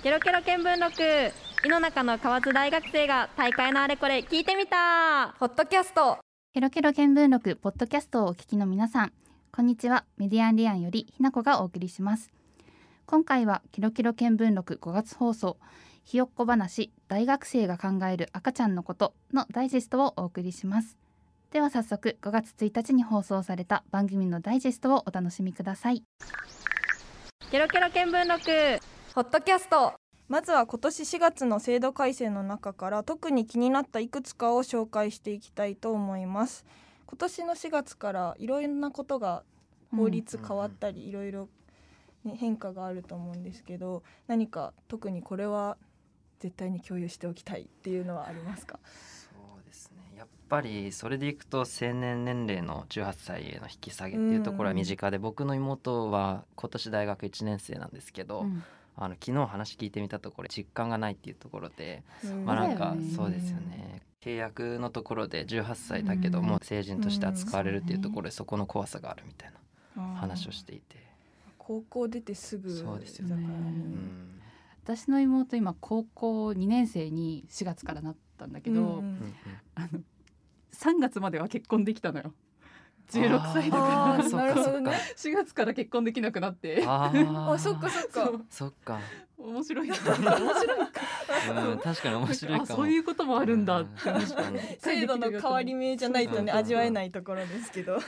ケロケロ見聞録。井の中の河津大学生が大会のあれこれ聞いてみた。ポッドキャスト。ケロケロ見聞録ポッドキャストをお聞きの皆さん。こんにちは。メディアンリアンよりひなこがお送りします。今回はケロケロ見聞録5月放送。ひよっこ話大学生が考える赤ちゃんのことのダイジェストをお送りします。では早速5月1日に放送された番組のダイジェストをお楽しみください。ケロケロ見聞録ポッドキャスト。まずは今年4月の制度改正の中から特に気になったいくつかを紹介していきたいと思います。今年の4月からいろいろなことが法律変わったりいろいろね変化があると思うんですけど何か特にこれは絶対に共有しておきたいっていうのはありますか？そうですね。やっぱりそれでいくと成年年齢の18歳への引き下げっていうところは身近で、僕の妹は今年大学1年生なんですけど、うんあの昨日話聞いてみたところ実感がないっていうところで、うん。まあなんかそうだよね。そうですよね。契約のところで18歳だけどうん。もう成人として扱われるっていうとうんころでそこの怖さがあるみたいな話をしていて、高校出てすぐそうですよね。うん。私の妹今高校2年生に4月からなったんだけど、あの3月までは結婚できたのよ16歳だから。なるほどねかそっか。4月から結婚できなくなって。あそっかそっか。そっか、面白いな。面白いか。うん、確かに面白いかも。あそういうこともあるんだ。ってうん確かに。制度の変わり目じゃないとねうん味わえないところですけど。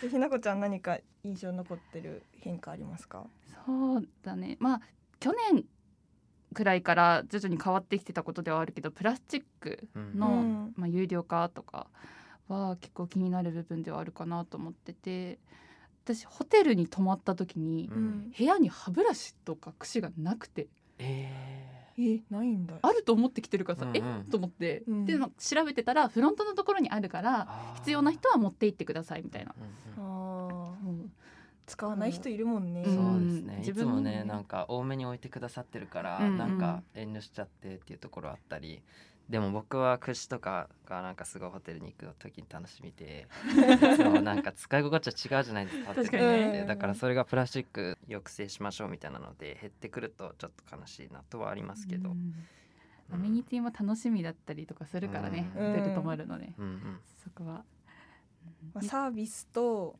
でひなこちゃん何か印象残ってる変化ありますかそうだねまあ去年くらいから徐々に変わってきてたことではあるけどプラスチックの、うんまあ、有料化とか？は結構気になる部分ではあるかなと思ってて私ホテルに泊まった時に部屋に歯ブラシとか櫛がなくてええないんだ。あると思ってきてるからさ、うんうんえ？と思って、うん。でまあ調べてたらフロントのところにあるからー。必要な人は持って行ってくださいみたいな。うんうん。あー。うん。使わない人いるもんね、うんそうですね、自分のいつもね。なんか多めに置いてくださってるから、うんうん。なんか遠慮しちゃってっていうところあったりでも僕は串とかがなんかすごいホテルに行く時に楽しみで そうなんか使い心地は違うじゃないですか。確かに。ねだからそれがプラスチック抑制しましょうみたいなので減ってくるとちょっと悲しいなとはありますけど、アメニティも楽しみだったりとかするからね、うん。ホテル泊まるのね、うんうん。そこは。まあ、サービスと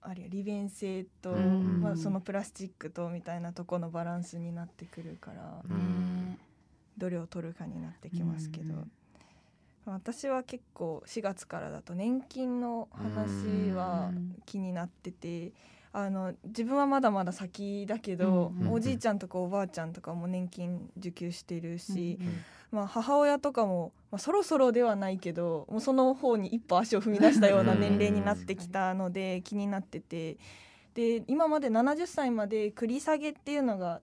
あるいは利便性と、うん。まあ、そのプラスチックとみたいなとこのバランスになってくるから、うん。ねどれを取るかになってきますけど、うん私は結構4月からだと年金の話はうん気になってて。あの自分はまだまだ先だけど、うんおじいちゃんとかおばあちゃんとかも年金受給してるし、うんまあ、母親とかも、まあ、そろそろではないけどもうその方に一歩足を踏み出したような年齢になってきたので気になってて。で今まで70歳まで繰り下げっていうのが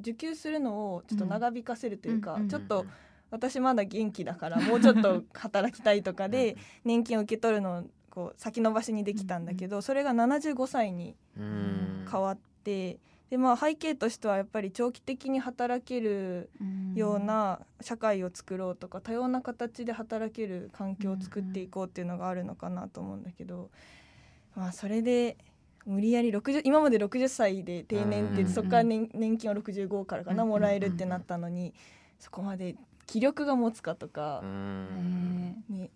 受給するのをちょっと長引かせるというか、うんちょっと私まだ元気だからもうちょっと働きたいとかで年金を受け取るのをこう先延ばしにできたんだけどそれが75歳にうん。変わって。でまあ、背景としてはやっぱり長期的に働けるような社会を作ろうとか多様な形で働ける環境を作っていこうっていうのがあるのかなと思うんだけど、まあ、それで無理やり60今まで60歳で定年ってうんそこから年年金を65からかなうんもらえるってなったのにそこまで気力が持つかとかう、ん。ね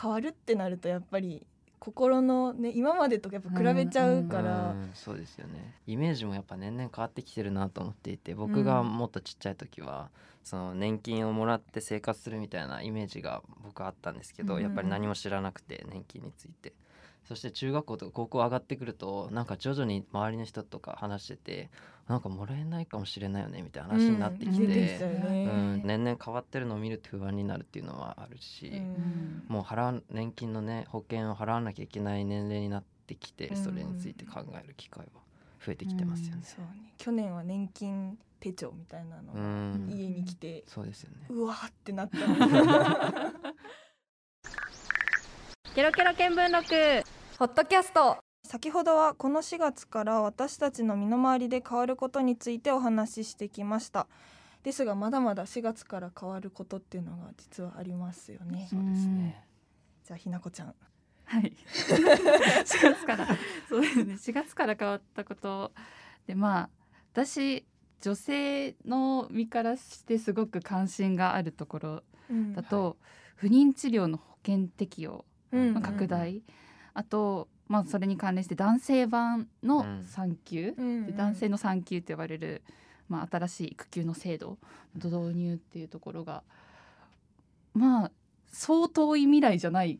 変わるってなるとやっぱり心の、ね、今までとやっぱ比べちゃうから。うん。そうですよね。イメージもやっぱ年々変わってきてるなと思っていて僕がもっとちっちゃい時は、その年金をもらって生活するみたいなイメージが僕はあったんですけど、うん。やっぱり何も知らなくて年金についてそして中学校とか高校上がってくるとなんか徐々に周りの人とか話しててなんかもらえないかもしれないよねみたいな話になってきて、うんうん。年々変わってるのを見ると不安になるっていうのはあるし、うん。もう払う年金のね保険を払わなきゃいけない年齢になってきて、うん。それについて考える機会は増えてきてますよね。そうね。去年は年金手帳みたいなのうがん、家に来て、そうですよね。うわーってなったの。ケロケロ見聞録ポッドキャスト。先ほどはこの4月から私たちの身の回りで変わることについてお話ししてきました。ですがまだまだ4月から変わることっていうのが実はありますよね。そうですね。じゃあひなこちゃん。はい。4月から。そうですね。4月から変わったことでまあ私女性の身からしてすごく関心があるところうん。だと、不妊治療の保険適用うんの拡大、あと、まあ、それに関連して男性版のうん。産休、うんで男性の産休と呼ばれる、まあ、新しい育休の制度の導入っていうところがまあ相当い未来じゃない、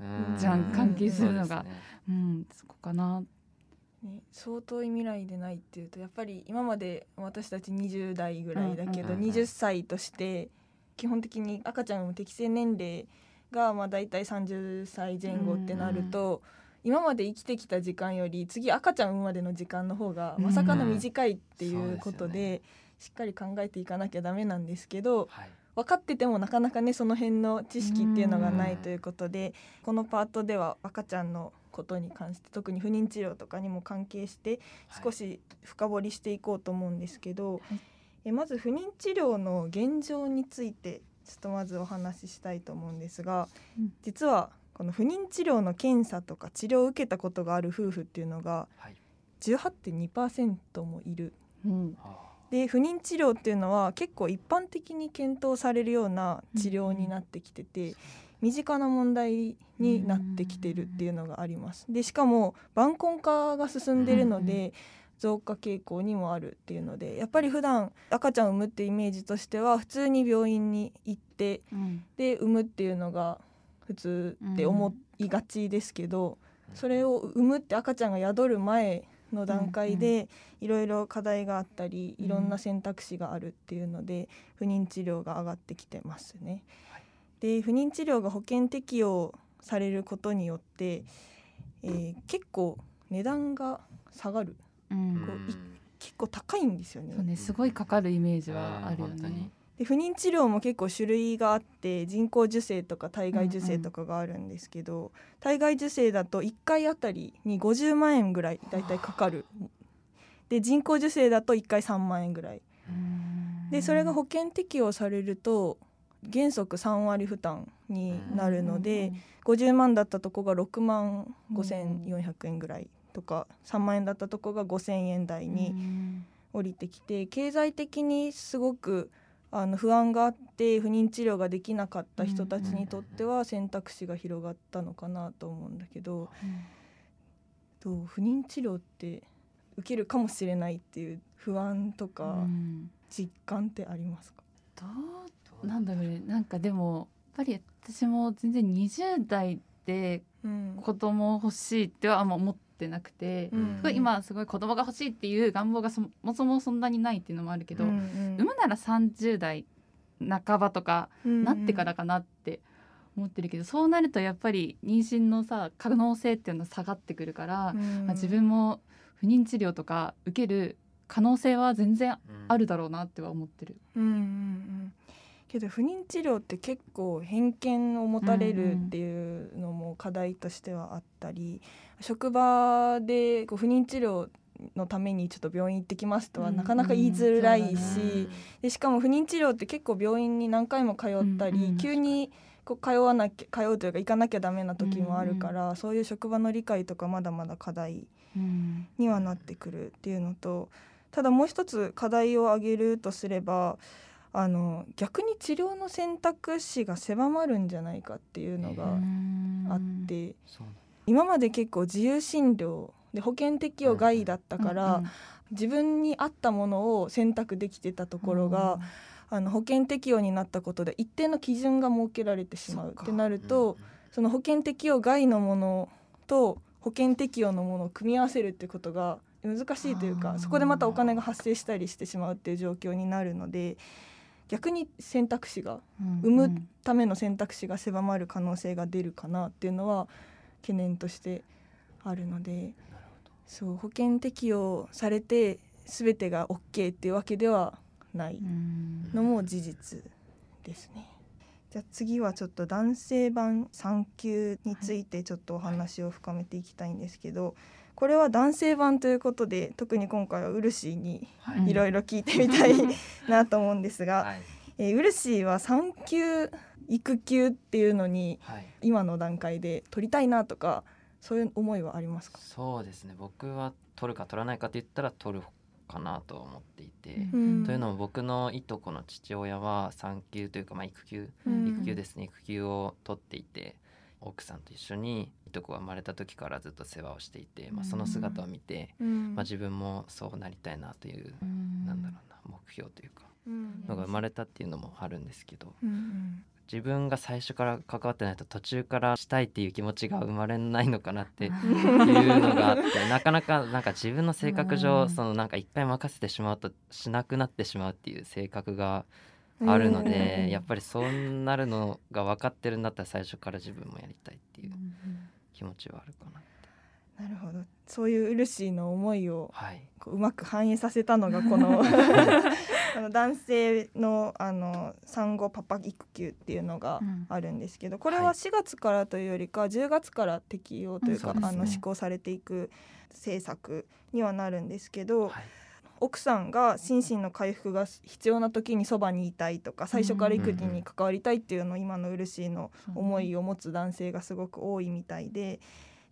うんじゃん関係するのが。ねうん、そこかな。ね、相当い未来でないっていうとやっぱり今まで私たち20代ぐらいだけど、うんうん。うん20歳として基本的に赤ちゃんの適正年齢がまあ大体30歳前後ってなると、今まで生きてきた時間より次赤ちゃん産むまでの時間の方がまさかの短いっていうことで,、しっかり考えていかなきゃダメなんですけどはい。分かっててもなかなかねその辺の知識っていうのがないということで、このパートでは赤ちゃんのことに関して特に不妊治療とかにも関係して少し深掘りしていこうと思うんですけど、えまず不妊治療の現状についてちょっとまずお話ししたいと思うんですが、うん実はこの不妊治療の検査とか治療を受けたことがある夫婦っていうのがはい18.2%もいる。うんあで不妊治療っていうのは結構一般的に検討されるような治療になってきてて、身近な問題になってきてるっていうのがあります。でしかも晩婚化が進んでるので、増加傾向にもあるっていうのでやっぱり普段赤ちゃんを産むってイメージとしては普通に病院に行ってうん。で産むっていうのが普通って思いがちですけど、それを産むって赤ちゃんが宿る前の段階でいろいろ課題があったりうんいろんな選択肢があるっていうので不妊治療が上がってきてますね。で不妊治療が保険適用されることによって、えー結構値段が下がるうん。こうい結構高いんですよね。そうねすごいかかるイメージはあるよね。で不妊治療も結構種類があって人工授精とか体外受精とかがあるんですけど、体外受精だと1回あたりに50万円ぐらいだいたいかかる。で人工授精だと1回3万円ぐらい。うん。でそれが保険適用されると原則3割負担になるので、50万だったとこが6万5400円ぐらいとか3万円だったとこが5000円台にうん。降りてきて経済的にすごくあの不安があって不妊治療ができなかった人たちにとっては選択肢が広がったのかなと思うんだけどどう不妊治療って受けるかもしれないっていう不安とうかん。実感ってありますか、どうなんだろうね。なんかでもやっぱり私も全然20代でうん。子供欲しいってはあんま思ってなくて、うん。すごい今すごい子供が欲しいっていう願望がそもそもそんなにないっていうのもあるけど、うんうん。産むなら30代半ばとかうんなってからかなって思ってるけど、そうなるとやっぱり妊娠のさ可能性っていうのは下がってくるから、うん。まあ自分も不妊治療とか受ける可能性は全然あるだろうなっては思ってる。うんうんうん。けど不妊治療って結構偏見を持たれるっていうのも課題としてはあったり、職場でこう不妊治療のためにちょっと病院行ってきますとはなかなか言いづらいし、うん。そうでしかも不妊治療って結構病院に何回も通ったり、うん。うん急にこう通わなきゃ通うというか行かなきゃダメな時もあるから、そういう職場の理解とかまだまだ課題うんにはなってくるっていうのとただもう一つ課題を挙げるとすればあの逆に治療の選択肢が狭まるんじゃないかっていうのがあって、今まで結構自由診療で保険適用外だったから、自分に合ったものを選択できてたところが、あの保険適用になったことで一定の基準が設けられてしまうってなると、その保険適用外のものと保険適用のものを組み合わせるってことが難しいというかそこでまたお金が発生したりしてしまうっていう状況になるので逆に選択肢が産むための選択肢が狭まる可能性が出るかなっていうのは懸念としてあるのでそう保険適用されて全てが OK っていうわけではないのも事実ですね。じゃあ次はちょっと男性版産休についてちょっとお話を深めていきたいんですけど、これは男性版ということで特に今回はウルシーにはい。いろいろ聞いてみたいなと思うんですが、はい。えーウルシーは産休育休っていうのにはい。今の段階で取りたいなとかそういう思いはありますか？そうですね。僕は取るか取らないかって言ったら取るかなと思っていて、うん。というのも僕のいとこの父親は産休というか、まあ、育休。うん。育休ですね。育休を取っていて奥さんと一緒にいとこが生まれた時からずっと世話をしていて、まあ、その姿を見て、うん。まあ、自分もそうなりたいなという、なんだろうな目標というか。うん。のが生まれたっていうのもあるんですけど。うん自分が最初から関わってないと途中からしたいっていう気持ちが生まれないのかなっていうのがあってなかなかなんか自分の性格うん。上そのなんか一回任せてしまうとしなくなってしまうっていう性格があるのうん。でやっぱりそうなるのが分かってるんだったら最初から自分もやりたいっていう気持ちはあるかな。なるほど。そういうウルシーの思いをはい、こううまく反映させたのがこの あの男性のあの産後パパ育休っていうのがうん。あるんですけどこれははい。4月からというよりか10月から適用というか、あの施行されていく政策にはなるんですけど、はい。奥さんが心身の回復が必要な時にそばにいたいとか最初から育児に関わりたいっていうのを今のウルシーの思いを持つ男性がすごく多いみたいで。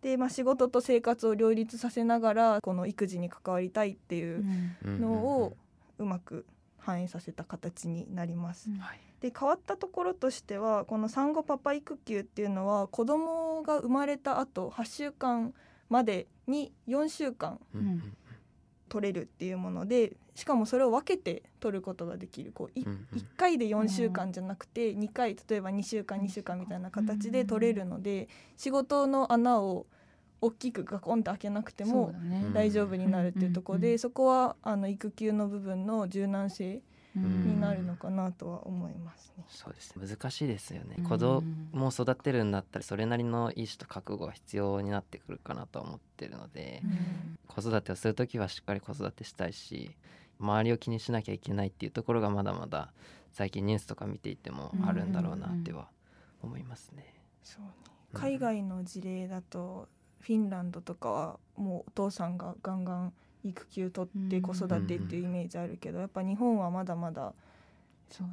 でまあ、仕事と生活を両立させながらこの育児に関わりたいっていうのをうまく反映させた形になります。はい。で変わったところとしてはこの産後パパ育休っていうのは子供が生まれた後8週間までに4週間うん。うん。取れるっていうものでしかもそれを分けて取ることができる。こういうんうん。1回で4週間じゃなくて2回例えば2週間2週間みたいな形で取れるので仕事の穴を大きくガコンって開けなくてもうん大丈夫になるっていうところでそこはあの育休の部分の柔軟性うん。になるのかなとは思いますね。そうです。ね難しいですよね、うん。子供を育てるんだったらそれなりの意思と覚悟が必要になってくるかなとは思ってるので、子育てをする時はしっかり子育てしたいし周りを気にしなきゃいけないっていうところがまだまだ最近ニュースとか見ていてもあるんだろうなっては思いますね。そうね。うん海外の事例だとフィンランドとかはもうお父さんがガンガン育休取って子育てっていうイメージあるけどやっぱ日本はまだまだ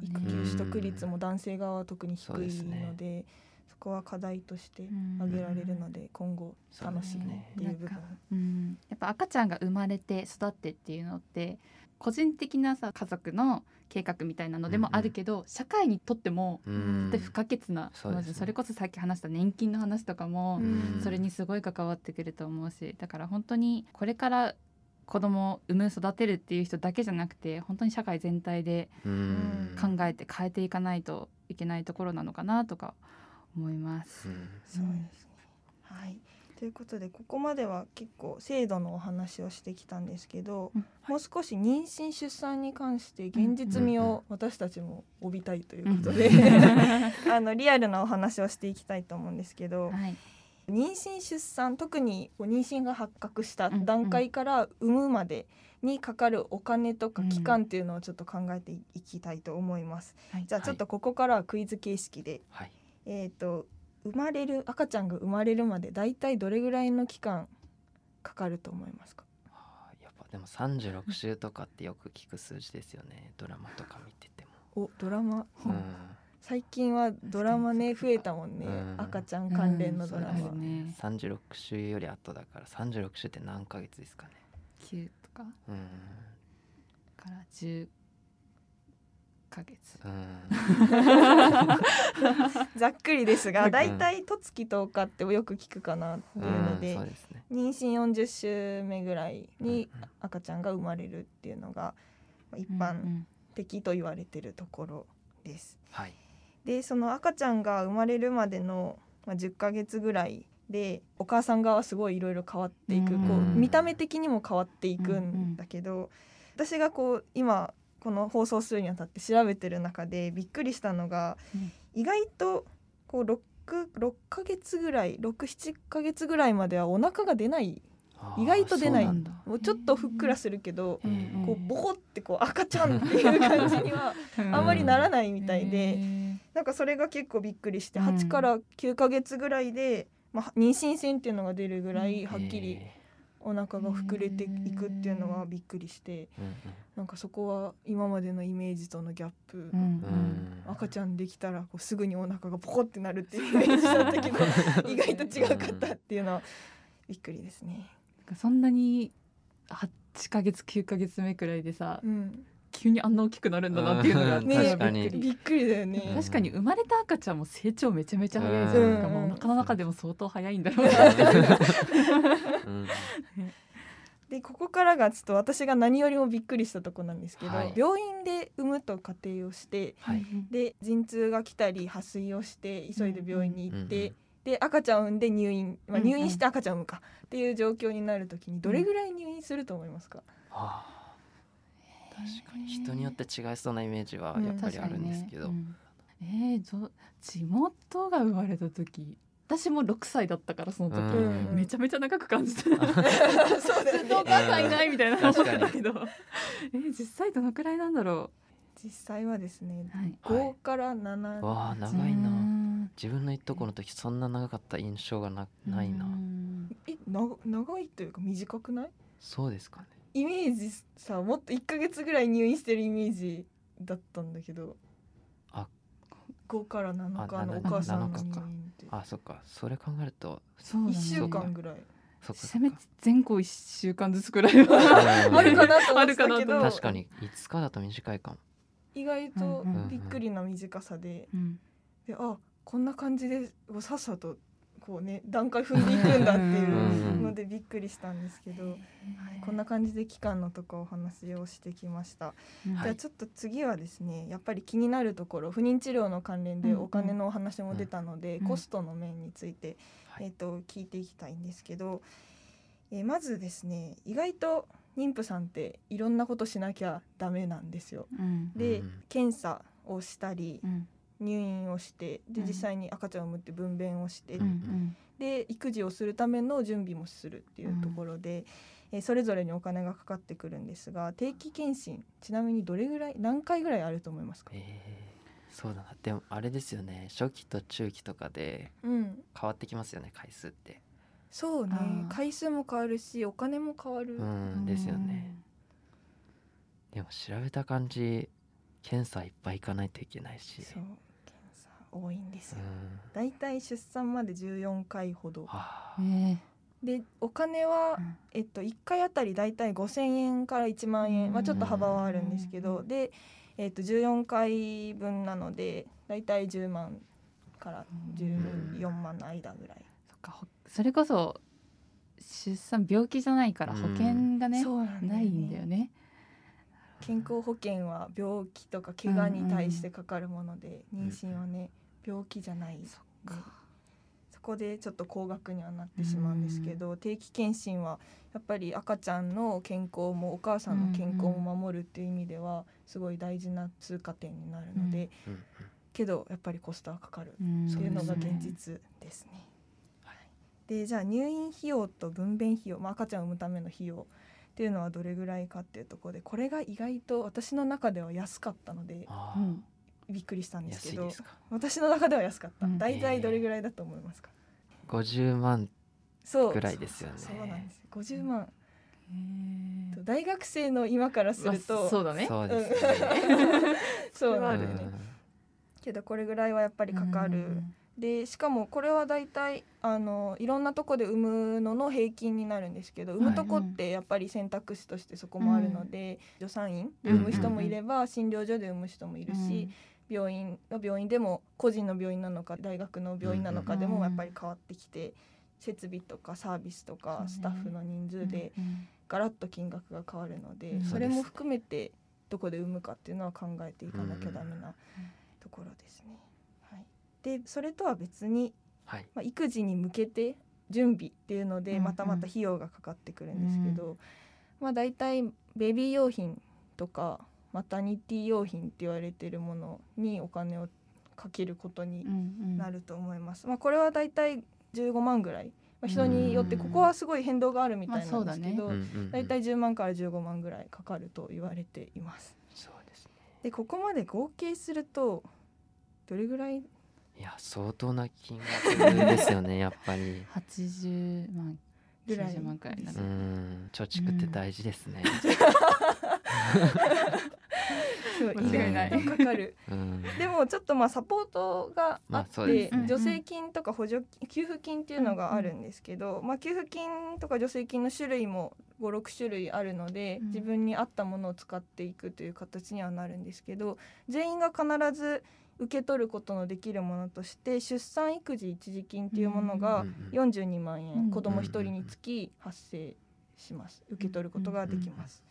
育休取得率も男性側は特に低いねのでそこは課題としてうん挙げられるので今後楽しみっていう部分。うん、やっぱ赤ちゃんが生まれて育ってっていうのって個人的なさ家族の計画みたいなのでもあるけど、社会にとってもうんで不可欠なそうですねそれこそさっき話した年金の話とかも、うんそれにすごい関わってくると思うしだから本当にこれから子供を産む育てるっていう人だけじゃなくて本当に社会全体でうん考えて変えていかないといけないところなのかなとか思います。うんそうですね。はい。ということでここまでは結構制度のお話をしてきたんですけど、うんもう少し妊娠出産に関して現実味を私たちも帯びたいということで、あのリアルなお話をしていきたいと思うんですけど、はい、妊娠出産特に妊娠が発覚したうん段階から産むまでにかかるお金とか期間っていうのをちょっと考えていきたいと思います。はい。じゃあちょっとここからはクイズ形式ではい。えー、と生まれる赤ちゃんが生まれるまでだいたいどれぐらいの期間かかると思いますか？やっぱでも36週とかってよく聞く数字ですよね。ドラマとか見てても。おドラマ？うん。最近はドラマね増えたもんね、うん。赤ちゃん関連のドラマ、うんね。36週より後だから36週って何ヶ月ですかね。9とか。うん。から10ヶ月。うん ざっくりですがうんだいたい十月10日ってよく聞くかなっていうので、そうですね。妊娠40週目ぐらいに赤ちゃんが生まれるっていうのがまあ一うん般的と言われてるところです。はい。でその赤ちゃんが生まれるまでの、まあ、10ヶ月ぐらいでお母さん側はすごいいろいろ変わっていく、うんこう見た目的にも変わっていくんだけど、私がこう今この放送するにあたって調べてる中でびっくりしたのが、うん。意外とこう 6, 6ヶ月ぐらい67ヶ月ぐらいまではお腹が出ない。意外と出ない。もうちょっとふっくらするけど、こうボコってこう赤ちゃんっていう感じにはあん。まりならないみたいで。なんかそれが結構びっくりして、うん8から9ヶ月ぐらいで、まあ、妊娠線っていうのが出るぐらいはっきりへお腹が膨れていくっていうのはびっくりしてーうん。なんかそこは今までのイメージとのギャップ、うん赤ちゃんできたらこうすぐにお腹がポコってなるっていうイメージだったけど 意外と違うかったっていうのはびっくりですね。そんなには8ヶ月9ヶ月目くらいでさうん急にあんな大きくなるんだなっていうのがうん。ね確かに。びっくりびっくりだよね、うん。確かに生まれた赤ちゃんも成長めちゃめちゃ早い。じゃん、うんなんかもうお腹の中でも相当早いんだろうなっていう。うん。でここからがちょっと私が何よりもびっくりしたとこなんですけど、はい。病院で産むと仮定をしてはい。で陣痛が来たり破水をして急いで病院に行って、うんうんで赤ちゃんを産んで入院、まあ、うんうん。入院して赤ちゃんを産むかっていう状況になるときにどれぐらい入院すると思いますか、はあ確かに。人によって違いそうなイメージはやっぱりあるんですけど、うん。えー、ぞ地元が生まれた時。私も6歳だったからその時、うん。めちゃめちゃ長く感じて。た そうだよずっとおね母さんいないみたいな。思ってたけど。えー、実際どのくらいなんだろ実際はですねう、はい、5から7、わあ長いうなー自分のいとこの時そんな長かった印象がなないな。うん。えな長いというか短くない？そうですかねイメージさもっと1ヶ月ぐらい入院してるイメージだったんだけど。あ。5から7日あのお7母さんの7日か。入院って。あそっか。それ考えるとそうだね。1週間ぐらい。そっかそせめて前後1週間ずつくらいはうんあるかなと思ってたあるかなけど確かに5日だと短いかも。意外とうんうん。びっくりな短さで,、うん。であこんな感じでさっさとこうね段階踏んでいくんだっていうのでびっくりしたんですけど、はいこんな感じで期間のとかお話をしてきました。じゃあちょっと次はですねやっぱり気になるところ不妊治療の関連でうんうん。お金のお話も出たので、うん。コストの面について、はい。えー、と聞いていきたいんですけど、えーまずですね意外と妊婦さんっていろんなことしなきゃダメなんですよ。うん。で、うん。検査をしたりうん入院をしてでうん。実際に赤ちゃんを産むって分娩をして、うんうん。で育児をするための準備もするっていうところで、えーそれぞれにお金がかかってくるんですが定期検診ちなみにどれぐらい何回ぐらいあると思いますか、えーそうだな。でもあれですよね。初期と中期とかでうん、変わってきますよね回数って。そうね。回数も変わるしお金も変わる、うんですよね。でも調べた感じ検査いっぱい行かないといけないし。そう多いんですよ、うん。だいたい出産まで14回ほど。でお金は、うん。えっと、1回あたりだいたい5,000円から1万円、まあ、ちょっと幅はあるんですけど、で、えっと、14回分なのでだいたい10万から14万の間ぐらい。そっかほそれこそ出産病気じゃないからうん。保険がね、そうなんだよね。ないんだよね。健康保険は病気とか怪我に対してかかるもので、んうん。妊娠はね病気じゃない、ねそっか。そこでちょっと高額にはなってしまうんですけど、定期検診はやっぱり赤ちゃんの健康もお母さんの健康も守るっていう意味ではすごい大事な通過点になるので、けどやっぱりコストはかかるうんっていうのが現実ですね。はい。でじゃあ入院費用と分娩費用、まあ、赤ちゃんを産むための費用っていうのはどれぐらいかっていうところでこれが意外と私の中では安かったのでびっくりしたんですけど私の中では安かった、うん。大体どれぐらいだと思いますか、50万そう。ぐらいですよね。そうなんです50万、へー。大学生の今からすると、まあそうだね。そうですね。そうなんそれはあるですね、けどこれぐらいはやっぱりかかる、うんでしかもこれは大体あのいろんなとこで産むのの平均になるんですけど産むとこってやっぱり選択肢としてそこもあるので、助産院で産む人もいれば、診療所で産む人もいるし、病院の病院でも個人の病院なのか大学の病院なのかでうんもやっぱり変わってきて、設備とかサービスとかスタッフの人数でうんガラッと金額が変わるので、うんそれも含めてどこで産むかっていうのは考えていかなきゃダメなところですね。はい、でそれとは別にはい。まあ、育児に向けて準備っていうのでまたまた費用がかかってくるんですけど、まあ大体ベビー用品とかマタニティ用品って言われているものにお金をかけることにうんなると思います。まあこれは大体15万ぐらい、まあ、人によってここはすごい変動があるみたいなんですけど、うんうんうん。大体10万から15万ぐらいかかると言われています。そうですね。でここまで合計するとどれぐらい？いや相当な金額ですよねやっぱり。80万ぐらい90万くらいになうる。ん。貯蓄って大事ですね、そう意意間違いなかかる。うん。でもちょっとまあサポートがあまあって、助成金とか補助給付金っていうのがあるんですけど、まあ、給付金とか助成金の種類も56種類あるので、うん。自分に合ったものを使っていくという形にはなるんですけど全員が必ず受け取ることのできるものとして出産育児一時金っていうものが42万円、うん子供1人につき発生します。受け取ることができます。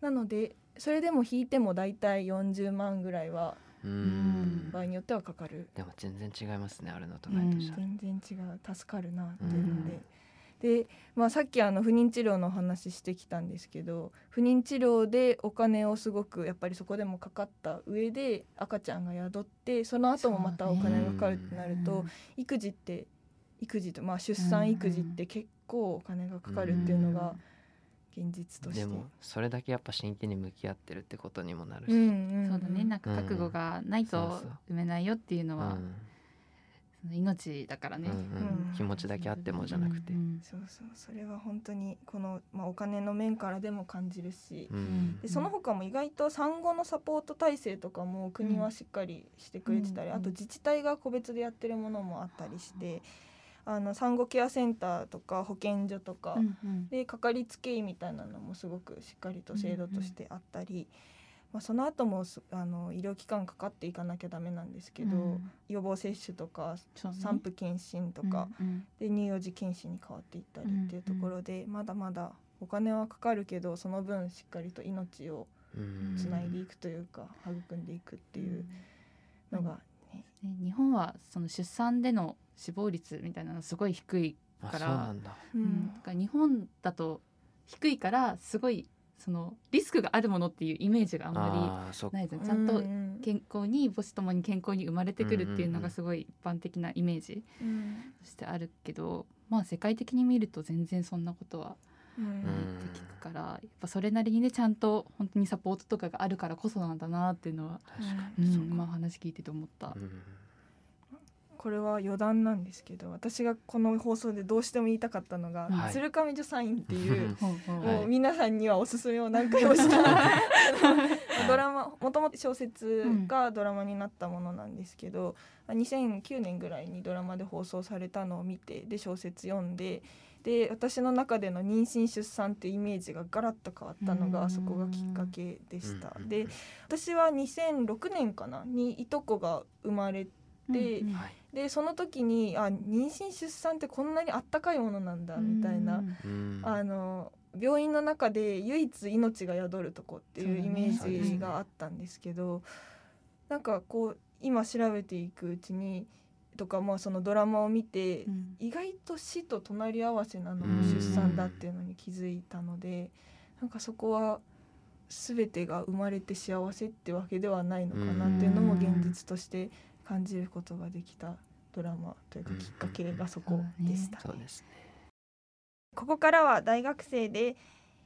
なのでそれでも引いてもだいたい40万ぐらいはうん。場合によってはかかる。でも全然違いますねあるのとないとじゃ、全然違う。助かるなっていうので、で、まあ、さっきあの不妊治療の話してきたんですけど不妊治療でお金をすごくやっぱりそこでもかかった上で赤ちゃんが宿ってその後もまたお金がかかるってなると、育児って育児とまあ出産育児って結構お金がかかるっていうのが現実として。でもそれだけやっぱ真剣に向き合ってるってことにもなるし、うんうんうん。そうだね。なんか覚悟がないと埋めないよっていうのは、うん。その命だからね、うんうん。うん。気持ちだけあってもじゃなくて、うんそうそうそれは本当にこの、まあ、お金の面からでも感じるし、うん。でその他も意外と産後のサポート体制とかも国はしっかりしてくれてたり、うん。あと自治体が個別でやってるものもあったりして、あの産後ケアセンターとか保健所とか、うんうん。でかかりつけ医みたいなのもすごくしっかりと制度としてあったり、まあ、その後もすあの医療機関かかっていかなきゃダメなんですけど、うん。予防接種とかね。産婦検診とか、うんうん。で乳幼児検診に変わっていったりっていうところで、まだまだお金はかかるけどその分しっかりと命をうん。つないでいくというか、育んでいくっていうのが、ね。ね。日本はその出産での死亡率みたいなのすごい低い、から日本だと低いからすごいそのリスクがあるものっていうイメージがあんまりないじゃん。ちゃんとうん健康に母子ともに健康に生まれてくるっていうのがすごい一般的なイメージうん。としてあるけどまあ世界的に見ると全然そんなことはないって聞くからやっぱそれなりにねちゃんと本当にサポートとかがあるからこそなんだなっていうのは、確かうんまあ話聞いてて思った。うんこれは余談なんですけど私がこの放送でどうしても言いたかったのが、はい。鶴亀助産院っていうもう皆さんにはおすすめを何回もした。ドラマもともと小説がドラマになったものなんですけど、2009年ぐらいにドラマで放送されたのを見てで小説読んでで私の中での妊娠出産っていうイメージがガラッと変わったのうん。がそこがきっかけでした。うん。で私は2006年かなにいとこが生まれでうんうん。はい。でその時にあ妊娠出産ってこんなにあったかいものなんだみたいな、うんあの病院の中で唯一命が宿るとこっていうイメージがあったんですけどなんかこう今調べていくうちにとかまあそのドラマを見て、うん。意外と死と隣り合わせなのうんも出産だっていうのに気づいたのでなんかそこは全てが生まれて幸せってわけではないのかなっていうのも現実として感じることができたドラマというかうんきっかけがそこでしたね。そうですね。ここからは大学生で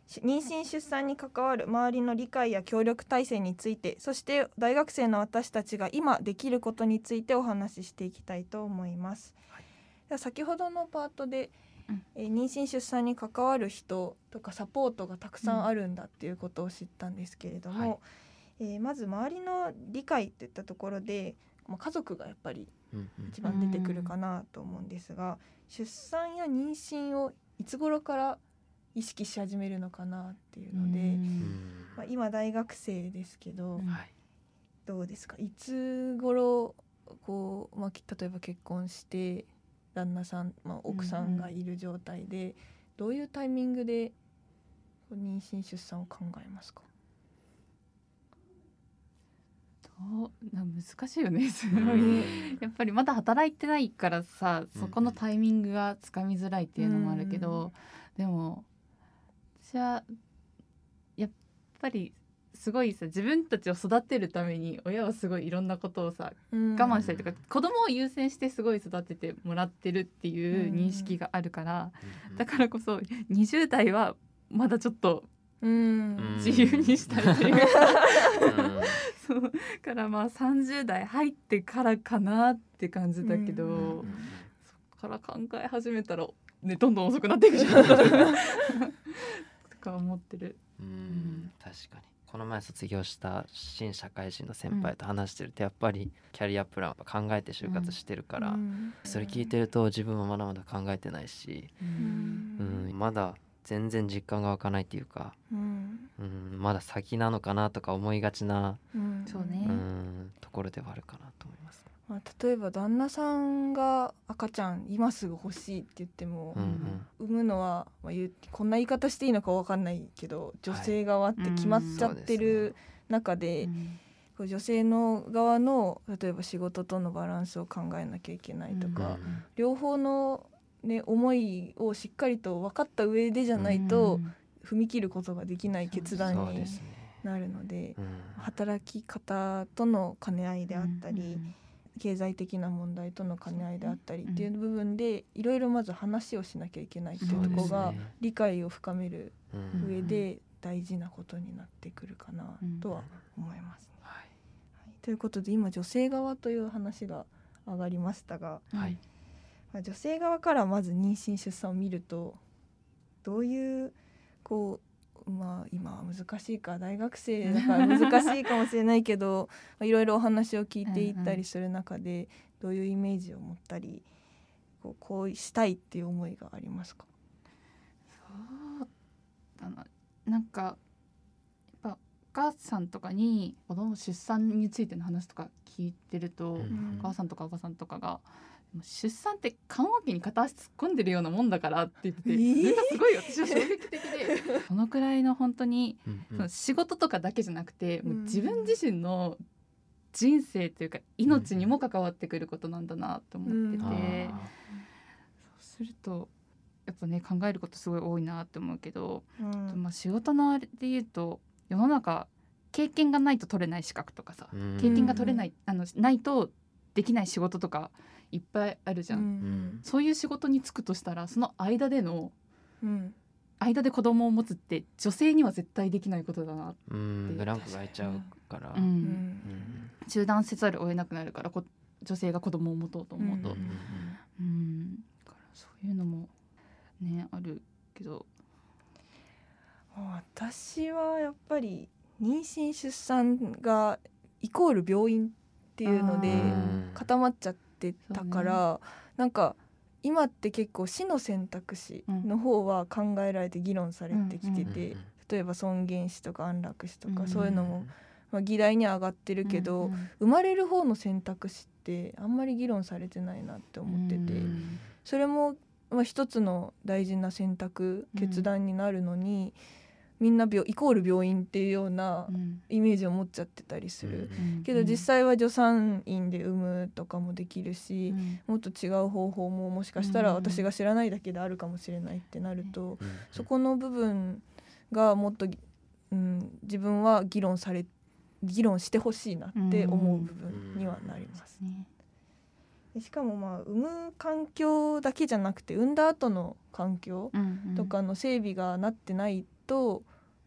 し妊娠出産に関わる周りの理解や協力体制についてそして大学生の私たちが今できることについてお話ししていきたいと思います。では先ほどのパートで、うん。えー妊娠出産に関わる人とかサポートがたくさんあるんだっていうことを知ったんですけれども、はい。えーまず周りの理解っていったところで、まあ、家族がやっぱり一番出てくるかなと思うんですが、出産や妊娠をいつ頃から意識し始めるのかなっていうので、まあ、今大学生ですけど、どうですか？いつ頃こう、まあ、き例えば結婚して旦那さん、まあ、奥さんがいる状態で、どういうタイミングでこう妊娠出産を考えますか、どうな難しいよねすごい。うん。やっぱりまだ働いてないからさそこのタイミングがつかみづらいっていうのもあるけど、でも私はやっぱりすごいさ自分たちを育てるために親はすごいいろんなことをさ我我慢したりとか、子供を優先してすごい育ててもらってるっていう認識があるから、うん。だからこそ20代はまだちょっとうん。うん自由にしたいというか、う んそう。からまあ30代入ってからかなって感じだけど、そっから考え始めたら、ね、どんどん遅くなっていくじゃん。とか思ってる。うん。確かに。この前卒業した新社会人の先輩と話してるとやっぱりキャリアプランを考えて就活してるから、うん。それ聞いてると自分もまだまだ考えてないし、うん、まだ全然実感が湧かないっていうか、うん。うん、まだ先なのかなとか思いがちな、うん。そうね。うん、ところではあるかなと思います。まあ、例えば旦那さんが赤ちゃん今すぐ欲しいって言ってもうんうん。産むのは、まあ、こんな言い方していいのかわかんないけど女性側って決まっちゃってる中で,、こう女性の側の例えば仕事とのバランスを考えなきゃいけないとか、うん。両方の、ね、思いをしっかりと分かった上でじゃないと踏み切ることができない決断になるのでうん。働き方との兼ね合いであったり、経済的な問題との兼ね合いであったりっていう部分でいろいろまず話をしなきゃいけないっていうところが理解を深めるうん。上で大事なことになってくるかなとは思いますね。はい。はい。ということで今女性側という話が上がりましたが、はいまあ、女性側からまず妊娠出産を見るとどういうこうまあ今は難しいか大学生だから難しいかもしれないけど まあいろいろお話を聞いていったりする中でどういうイメージを持ったりこうこうしたいっていう思いがありますか？そうだな。なんかやっぱお母さんとかに子供出産についての話とか聞いてると、うん。お母さんとかおばさんとかが「もう出産って緩和期に片足突っ込んでるようなもんだから」って言ってて、えー？すごい私は衝撃的で。そのくらいの本当にうんうん。その仕事とかだけじゃなくて、もううん。自分自身の人生というか命にも関わってくることなんだなと思ってて、うんあーそうするとやっぱね考えることすごい多いなって思うけど、うん。まあ、仕事のあれで言うと世の中経験がないと取れない資格とかさ、うん。経験が取れないあのないとできない仕事とかいっぱいあるじゃん、うん。そういう仕事に就くとしたらその間でのうん。間で子供を持つって女性には絶対できないことだな、うんブランクが空いちゃうから、うん。うん。中断せざるを得なくなるからこ女性が子供を持とうと思うと、ううん。んだからそういうのもねあるけど、私はやっぱり妊娠出産がイコール病院っていうのでうん。固まっちゃってたから、なんか今って結構死の選択肢の方は考えられて議論されてきてて、うん例えば尊厳死とか安楽死とか、うんそういうのも、まあ、議題に上がってるけど、うんうん生まれる方の選択肢ってあんまり議論されてないなって思ってて、うんそれも、まあ、一つの大事な選択うん決断になるのに、みんな病イコール病院っていうようなうん。イメージを持っちゃってたりする、うん。けど実際は助産院で産むとかもできるしう、ん。もっと違う方法ももしかしたらうん私が知らないだけであるかもしれないってなると、うん。そこの部分がもっと、うん、自分は議論され議論してほしいなって思う部分にはなります。ね。でしかもまあ産む環境だけじゃなくて産んだ後の環境うんうん。とかの整備がなってないと、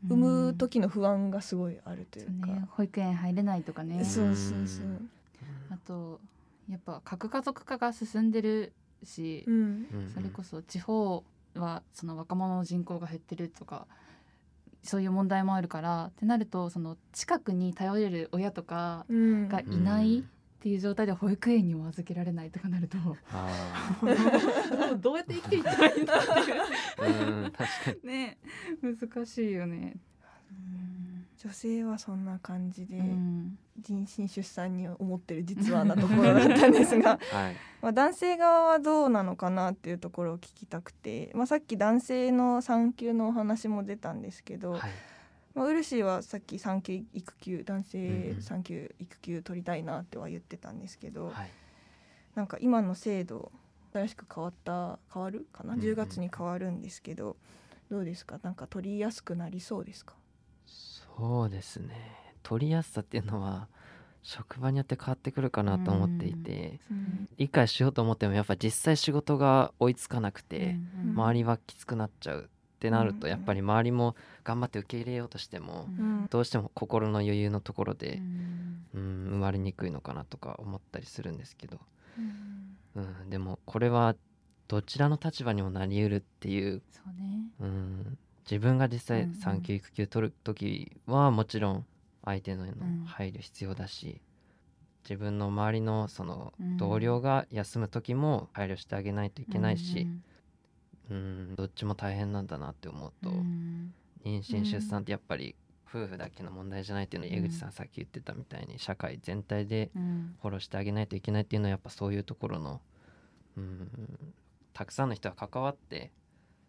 産む時の不安がすごいあるというか。ね、保育園入れないとかね。そうそうそう。あとやっぱ核家族化が進んでるし、うんうん。それこそ地方はその若者の人口が減ってるとかそういう問題もあるからってなるとその近くに頼れる親とかうん。がいないっていう状態で保育園にも預けられないとかなると。どうやって生きていったらいいんだっていう。ーうん確かに。ね。難しいよね。女性はそんな感じで、うん。妊娠出産に思ってる実はなところだったんですが。はい。まあ男性側はどうなのかなっていうところを聞きたくて、まあ、さっき男性の産休のお話も出たんですけど、はいまあ、ウルシーはさっき産休育休男うん性うん。産休育休取りたいなっては言ってたんですけど、はい。なんか今の制度新しく変わった変わるかな？うんうん。10月に変わるんですけど、どうですか？なんか取りやすくなりそうですか？そうですね。取りやすさっていうのは職場によって変わってくるかなと思っていて、理解しようと思ってもやっぱ実際仕事が追いつかなくて、うん。周りはきつくなっちゃうってなるうん。とやっぱり周りも頑張って受け入れようとしても、うん。どうしても心の余裕のところでう、ん。うん、生まれにくいのかなとか思ったりするんですけど、うん、でもこれはどちらの立場にもなりうるっていう、そうん、自分が実際産休育休取る時はもちろん相手のん。配慮必要だし、自分の周りのそのうん。同僚が休む時も配慮してあげないといけないしうんうんどっちも大変なんだなって思うと、うん。妊娠うん出産ってやっぱり夫婦だけの問題じゃないっていうのをうん。江口さんさっき言ってたみたいに社会全体でうん。フォローしてあげないといけないっていうのはやっぱそういうところのうんたくさんの人が関わって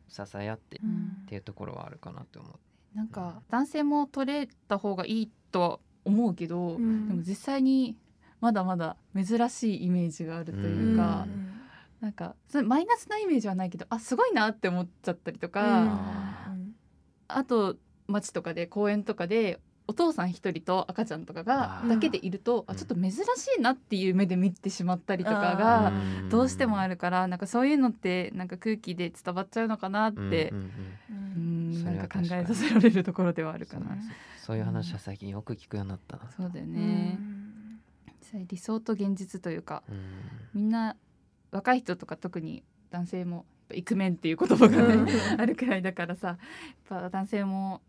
支え合ってっうん。ていうところはあるかなって思う。なんか男性も取れた方がいいとは思うけど、うん。でも実際にまだまだ珍しいイメージがあるというか、うんなんかそれマイナスなイメージはないけどあすごいなって思っちゃったりとか、ああと街とかで公園とかでお父さん一人と赤ちゃんとかがだけでいると、うん。あちょっと珍しいなっていう目で見てしまったりとかあがうん。どうしてもあるからなんかそういうのってなんか空気で伝わっちゃうのかなって、うんうんうんなんか考えさせられるところではあるかな。そういう話は最近よく聞くようになったな。そうだようね、ん理想と現実というかうん。みんな若い人とか特に男性もイクメンっていう言葉がね、うん。あるくらいだからさやっぱ男性も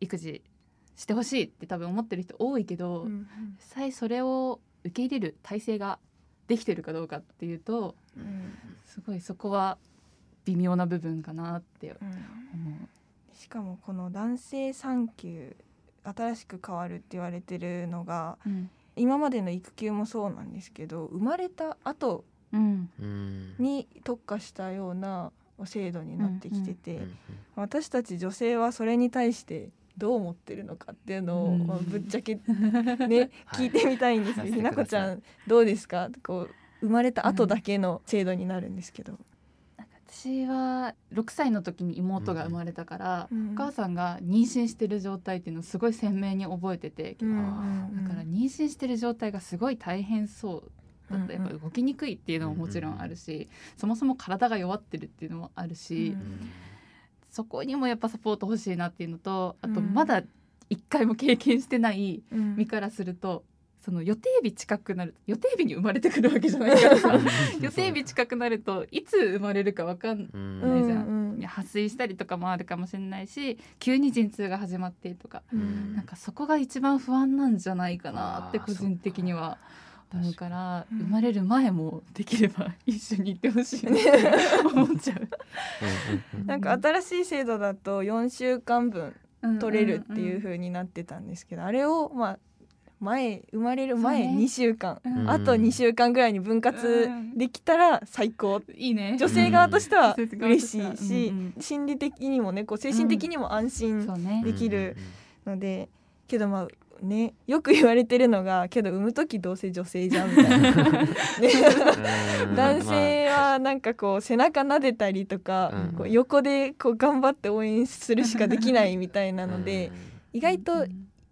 育児してほしいって多分思ってる人多いけど、うん実際それを受け入れる体制ができてるかどうかっていうとうん。すごいそこは微妙な部分かなってう。ん。思しかもこの男性産休新しく変わるって言われてるのがう。うん。今までの育休もそうなんですけど生まれた後うんうんに特化したような制度になってきてて、うん。うん。私たち女性はそれに対してどう思ってるのかっていうのを、ぶっちゃけね はい。聞いてみたいんですけど、ひなこちゃんどうですか？こう生まれた後だけの制度になるんですけど、私は6歳の時に妹が生まれたから、うん。お母さんが妊娠してる状態っていうのをすごい鮮明に覚えてて、うん。だから妊娠してる状態がすごい大変そうだった、やっぱ動きにくいっていうのももちろんあるし、そもそも体が弱ってるっていうのもあるし、うんそこにもやっぱサポート欲しいなっていうのとあとうん。まだ一回も経験してないうん。身からするとその予定日近くなる予定日に生まれてくるわけじゃないからさ 予定日近くなるといつ生まれるかわかんうんないじゃん。うんいや破水したりとかもあるかもしれないし急に陣痛が始まってとか、うん。なんかそこが一番不安なんじゃないかなって個人的には思うからうん生まれる前もできれば一緒に行ってほしいなって思っちゃう。うんうんなんか新しい制度だと4週間分取れるっていうふ風になってたんですけど、あれをまあ前生まれる前そうね。2週間、うん。あと2週間ぐらいに分割できたら最高、いいね。女性側としては嬉しいし、うんうん心理的にもねこう精神的にも安心できるので、けどまあねよく言われてるのがけど産む時どうせ女性じゃんみたいな、ね うん。男性はなんかこう背中撫でたりとか、うん。こう横でこう頑張って応援するしかできないみたいなので、意外と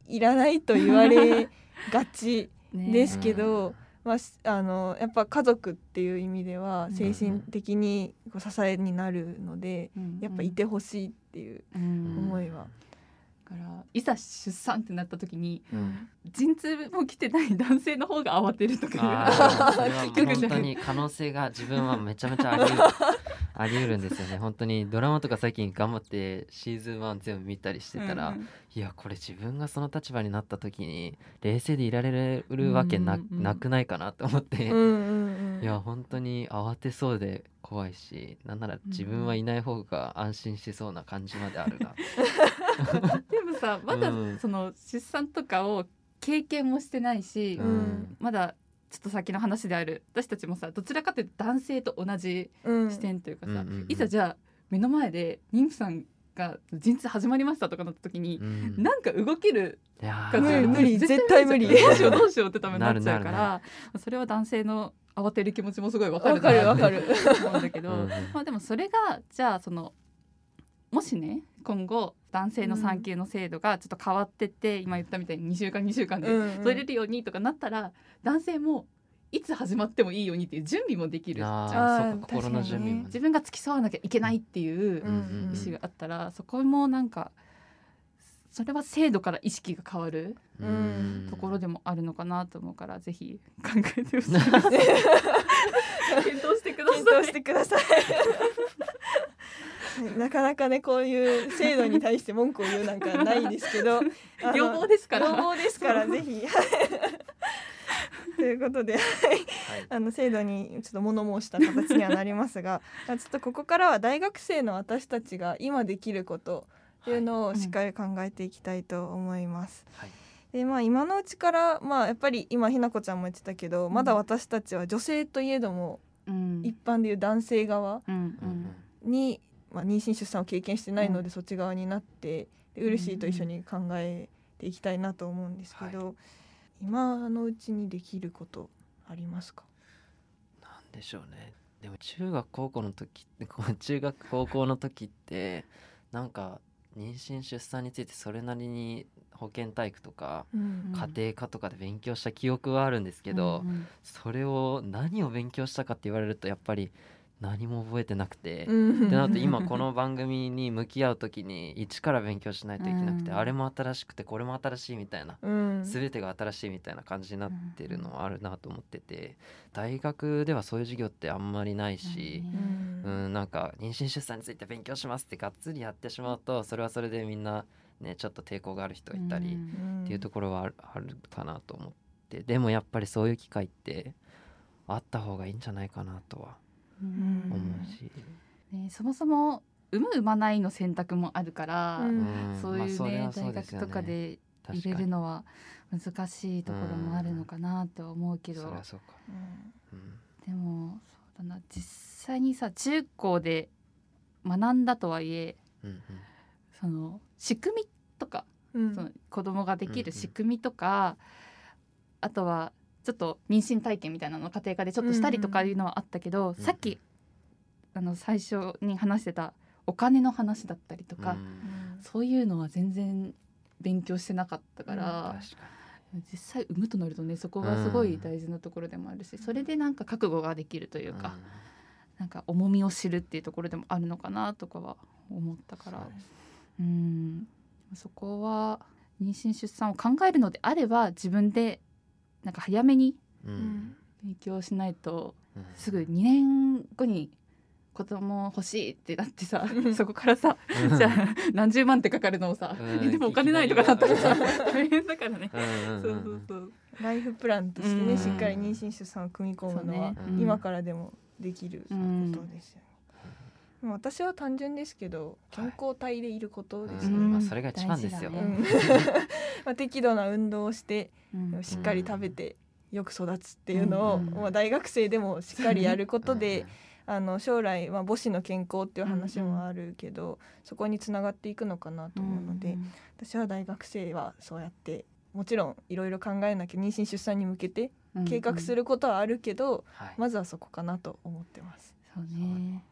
いらないと言われがちね。ですけど、まあ、しあのやっぱ家族っていう意味ではうん。精神的にこう支えになるので、うん。やっぱいてほしいっていううん。思いは。だからいざ出産ってなった時にうん。陣痛も来てない男性の方が慌てるとか 本当に可能性が自分はめちゃめちゃあり あり得るんですよね。本当にドラマとか最近頑張ってシーズン1全部見たりしてたら、うんいやこれ自分がその立場になった時に冷静でいられるわけな,、うんうんうん。なくないかなと思って、うんうんうん。いや本当に慌てそうで怖いしなんなら自分はいない方が安心しそうな感じまであるな、でもさまだうん。その出産とかを経験もしてないし、うん。まだちょっと先の話である。私たちもさどちらかというと男性と同じうん。視点というかさ、うんうんうん。いざじゃあ目の前で妊婦さんが陣痛始まりましたとかなった時にう、ん。なんか動けるいやかー無理絶絶対無理。どうしようどうしようってためになっちゃうかなるならそれは男性の慌てる気持ちもすごいわかるわかるわかる。思うんだけど、まあでもそれがじゃあそのもしね今後男性の産休の制度がちょっと変わってって、今言ったみたいに2週間2週間でうんうん。取れるようにとかなったら、男性もいつ始まってもいいようにっていう準備もできるあそうか心の準備もね。自分が付き添わなきゃいけないっていううんうん。意思があったら、そこもなんかそれは制度から意識が変わるうん。ところでもあるのかなと思うから、ぜひ考えてほしい 検討してください。検討してください。なかなかねこういう制度に対して文句を言うなんかないですけど要望ですから。要望ですからぜひ。ということではい。あの制度にちょっと物申した形にはなりますがちょっとここからは大学生の私たちが今できることっていうのをしっかり考えていきたいと思います。はい。でまあ今のうちからまあやっぱり今ひなこちゃんも言ってたけど、まだ私たちは女性といえどもうん。一般でいう男性側うんううん。んに、まあ、妊娠出産を経験してないので、そっち側になってで嬉しいと一緒に考えていきたいなと思うんですけど、今のうちにできることありますか？なんでしょうね。でも中学高校の時中学高校の時ってなんか妊娠出産についてそれなりに保健体育とかうん家庭科とかで勉強した記憶はあるんですけど、うん。それを何を勉強したかって言われるとやっぱり何も覚えてなくて、うん。ってなると今この番組に向き合う時に一から勉強しないといけなくて、うん。あれも新しくてこれも新しいみたいなうん。全てが新しいみたいな感じになってるのはあるなと思ってて大学ではそういう授業ってあんまりないし、うん。うん、なんか妊娠出産について勉強しますってがっつりやってしまうとそれはそれでみんなねちょっと抵抗がある人いたりうん。っていうところはあるかなと思ってでもやっぱりそういう機会ってあった方がいいんじゃないかなとはうん思うし、ね、そもそも産む産まないの選択もあるから、うん。ん。そういうね、まあ大学とかで入れるのは難しいところもあるのかなとは思うけど、そりゃそうか、うん。でもそうだな。実際にさ中高で学んだとはいえうんうん。その仕組みとか、うん。その子供ができうんうん。る仕組みとか、あとはちょっと妊娠体験みたいなのを家庭科でちょっとしたりとかいうのはあったけど、うん。さっきあの最初に話してたお金の話だったりとか、うん。そういうのは全然勉強してなかったか確ら、か実際産むとなるとねそこがすごい大事なところでもあるし、それでなんか覚悟ができるというにか、なんか重みを知るっていうところでもあるのかなとかは思ったから。うん。そこは妊娠出産を考えるのであれば自分でなんか早めに勉強しないとうん。すぐ2年後に子供欲しいってなってさそこからさじゃあ何十万ってかかるのをさ、うん。えでもお金ないとかなったらさ大変だからね。そううんそうそう。ライフプランとしてね、うん。しっかり妊娠出産を組み込むのは、そうね。うん。今からでもできるこうん。とですよね。まあ私は単純ですけど健康体でいることですね。うん。まあそれが一番ですよ。ね。うん。まあ適度な運動をしてうん。しっかり食べてよく育つっていうのを、うん。まあ、大学生でもしっかりやることで、あの将来、まあ、母子の健康っていう話もあるけど、そこにつながっていくのかなと思うので、うん。私は大学生はそうやってもちろんいろいろ考えなきゃ妊娠出産に向けてうん。計画することはあるけど、はい。まずはそこかなと思ってます。そうね。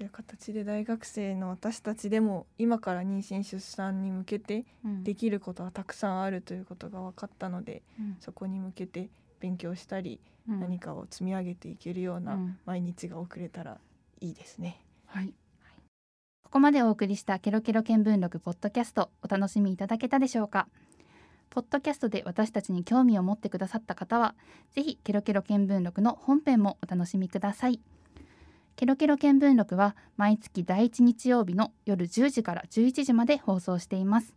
はい、という形で大学生の私たちでも今から妊娠出産に向けてうん。できることはたくさんあるということが分かったのでうん。そこに向けて勉強したりうん。何かを積み上げていけるよううなん。毎日が送れたらいいですね。はい。ここまでお送りしたケロケロ見聞録ポッドキャストお楽しみいただけたでしょうか？ポッドキャストで私たちに興味を持ってくださった方はぜひケロケロ見聞録の本編もお楽しみくださいケロケロ見聞録は毎月第一日曜日の夜10時から11時まで放送しています。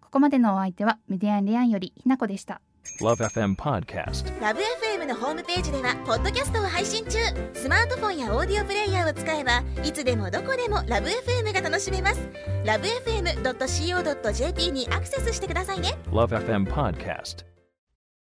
ここまでのお相手はメディアンレアンよりひなこでした。Love FM Podcast. ラブ f m のホームページではポッドキャストを配信中。スマートフォンやオーディオプレイヤーを使えばいつでもどこでもラブ f m が楽しめます。ラブ FM.co.jp にアクセスしてくださいね。Love FM Podcast.